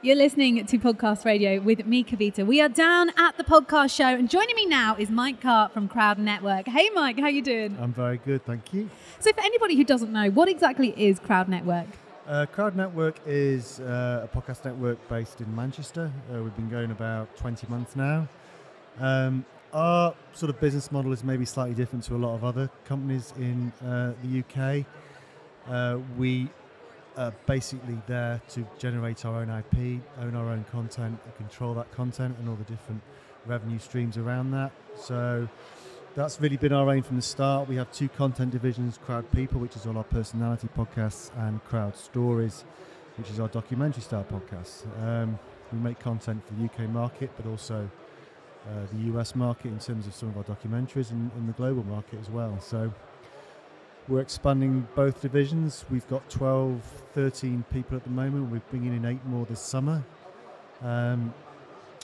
You're listening to Podcast Radio with me, Kavita. We are down at the podcast show, and joining me now is Mike Carr from Crowd Network. Hey, Mike, how you doing? I'm very good, thank you. So, for anybody who doesn't know, what exactly is Crowd Network? Uh, Crowd Network is uh, a podcast network based in Manchester. Uh, we've been going about 20 months now. Um, our sort of business model is maybe slightly different to a lot of other companies in uh, the UK. Uh, we basically there to generate our own IP, own our own content, and control that content and all the different revenue streams around that. So that's really been our aim from the start. We have two content divisions Crowd People, which is all our personality podcasts, and Crowd Stories, which is our documentary style podcast. Um, we make content for the UK market, but also uh, the US market in terms of some of our documentaries and, and the global market as well. So we're expanding both divisions. We've got 12, 13 people at the moment. We're bringing in eight more this summer. Um,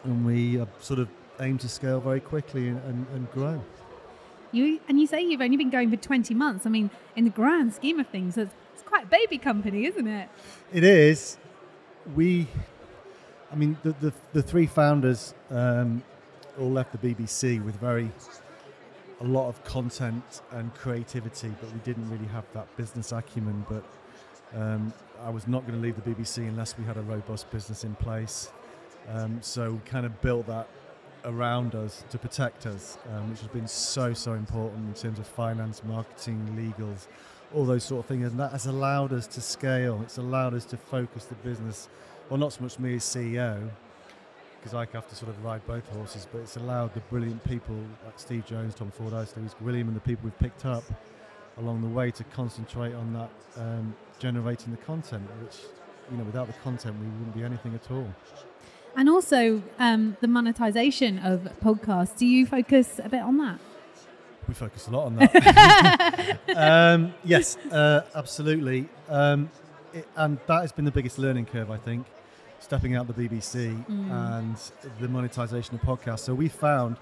and we sort of aim to scale very quickly and, and, and grow. You and you say you've only been going for 20 months. I mean, in the grand scheme of things, it's, it's quite a baby company, isn't it? It is. We, I mean, the the, the three founders um, all left the BBC with very a lot of content and creativity, but we didn't really have that business acumen. But um, I was not going to leave the BBC unless we had a robust business in place. Um, so we kind of built that around us to protect us, um, which has been so so important in terms of finance, marketing, legals, all those sort of things, and that has allowed us to scale. It's allowed us to focus the business. Well, not so much me as CEO, because I have to sort of ride both horses, but it's allowed the brilliant people like Steve Jones, Tom Fordyce, Louise William, and the people we've picked up along the way to concentrate on that, um, generating the content, which, you know, without the content, we wouldn't be anything at all. And also um, the monetization of podcasts. Do you focus a bit on that? We focus a lot on that. um, yes, uh, absolutely. Um, it, and that has been the biggest learning curve, I think stepping out the BBC mm. and the monetization of podcasts. So we found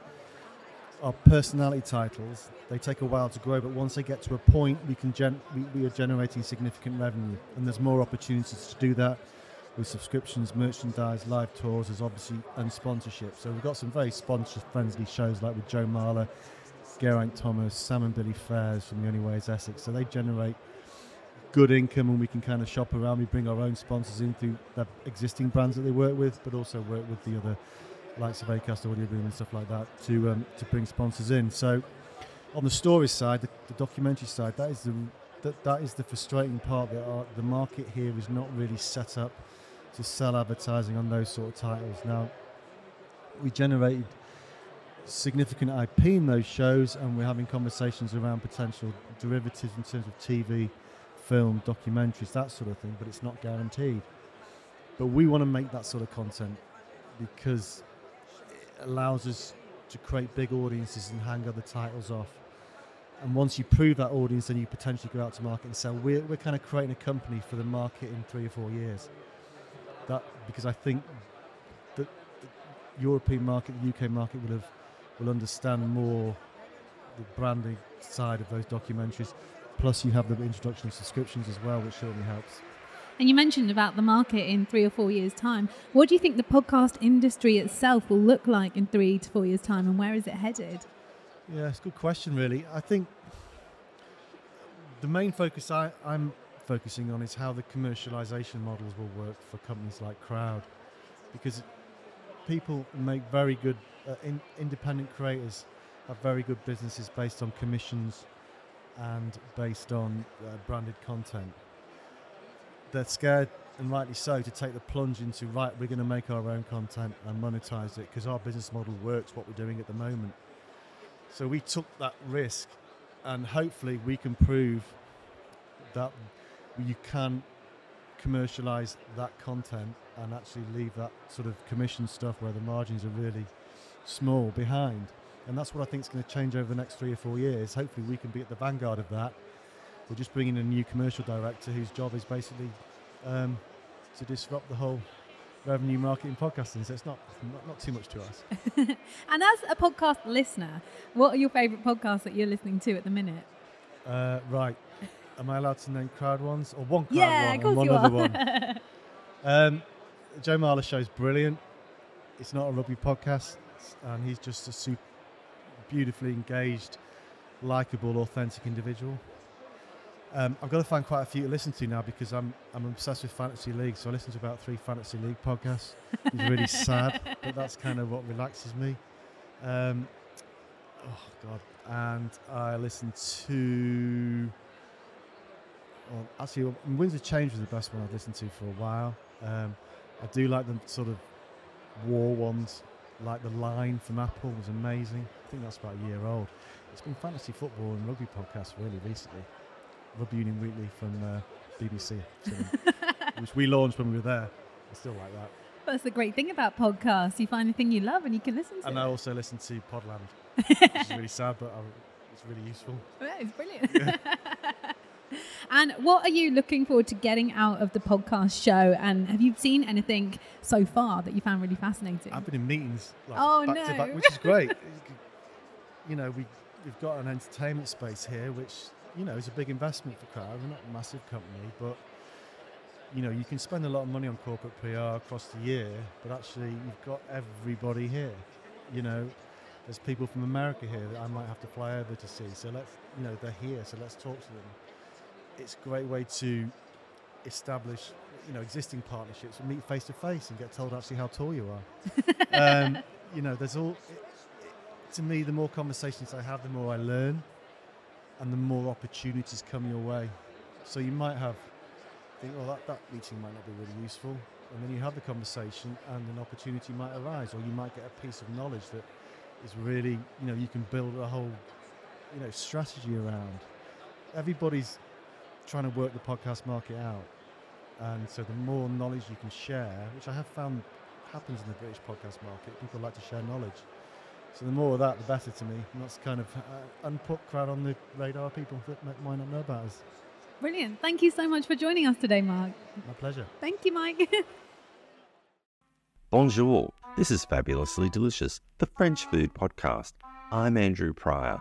our personality titles they take a while to grow, but once they get to a point, we can gen- we, we, are generating significant revenue, and there's more opportunities to do that with subscriptions, merchandise, live tours, as obviously and sponsorship. So we've got some very sponsor-friendly shows like with Joe Marler, Geraint Thomas, Sam and Billie Faiers from The Only Way Is Essex. So they generate good income and we can kind of shop around. We bring our own sponsors in through the existing brands that they work with, but also work with the other likes of Acast Audioboom and stuff like that to um, to bring sponsors in. So on the story side, the, the documentary side, that is the that, that is the frustrating part that our, the market here is not really set up to sell advertising on those sort of titles. Now we generated significant IP in those shows, and we're having conversations around potential derivatives in terms of TV film, documentaries, that sort of thing, but it's not guaranteed. But we want to make that sort of content because it allows us to create big audiences and hang other titles off. And once you prove that audience, then you potentially go out to market and sell. We're, we're kind of creating a company for the market in three or four years. That because I think that the European market, the UK market, will have will understand more the branding side of those documentaries Plus, you have the introduction of subscriptions as well, which certainly helps. And you mentioned about the market in three or four years' time. What do you think the podcast industry itself will look like in three to four years' time, and where is it headed? Yeah, it's a good question, really. I think the main focus I, am focusing on is how the commercialization models will work for companies like Crowd, because people make very good uh, in, independent creators have very good businesses based on commissions and based on uh, branded content. They're scared, and rightly so, to take the plunge into right. We're going to make our own content and monetize it because our business model works. What we're doing at the moment, so we took that risk, and hopefully we can prove that you can commercialize that content and actually leave that sort of commission stuff where the margins are really small behind and that's what I think is going to change over the next three or four years. Hopefully, we can be at the vanguard of that. We're just bringing in a new commercial director whose job is basically um, to disrupt the whole revenue marketing podcasting. So it's not, not, not too much to us. and as a podcast listener, what are your favourite podcasts that you're listening to at the minute? Uh, right. Am I allowed to name crowd ones or one crowd yeah, one and one other one? Um, Joe Marler show is brilliant. It's not a rugby podcast, and he's just a super, beautifully engaged, likable, authentic individual. Um, I've got to find quite a few to listen to now because I'm I'm obsessed with fantasy league. So I listen to about three fantasy league podcasts. It's really sad, but that's kind of what relaxes me. Um, oh God! And I listen to. Well, actually, Winds of Change was the best one I've listened to for a while. Um, I do like the sort of war ones, like the line from Apple was amazing. I think that's about a year old. It's been fantasy football and rugby podcasts really recently. Rugby Union Weekly from uh, BBC, which we launched when we were there. I still like that. That's the great thing about podcasts. You find the thing you love and you can listen to And it. I also listen to Podland, which is really sad, but I, it's really useful. Yeah, it's brilliant. and what are you looking forward to getting out of the podcast show? And have you seen anything so far that you found really fascinating? I've been in meetings like Oh, back to no. back, which is great. you know, we we've got an entertainment space here, which you know is a big investment for Crowd. We're not a massive company, but you know, you can spend a lot of money on corporate PR across the year, but actually you've got everybody here. You know, there's people from America here that I might have to fly over to see. So let's, you know, they're here, so let's talk to them. It's a great way to establish, you know, existing partnerships and meet face to face and get told actually how tall you are. um, you know, there's all. It, it, to me, the more conversations I have, the more I learn, and the more opportunities come your way. So you might have think, well, that, that meeting might not be really useful, and then you have the conversation, and an opportunity might arise, or you might get a piece of knowledge that is really, you know, you can build a whole, you know, strategy around. Everybody's trying to work the podcast market out, and so the more knowledge you can share, which I have found happens in the British podcast market, people like to share knowledge. So the more of that, the better to me. And that's kind of uh, unput crowd on the radar people that might might not know about us. Brilliant. Thank you so much for joining us today, Mark. My pleasure. Thank you, Mike. Bonjour, this is Fabulously Delicious, the French food podcast. I'm Andrew Pryor,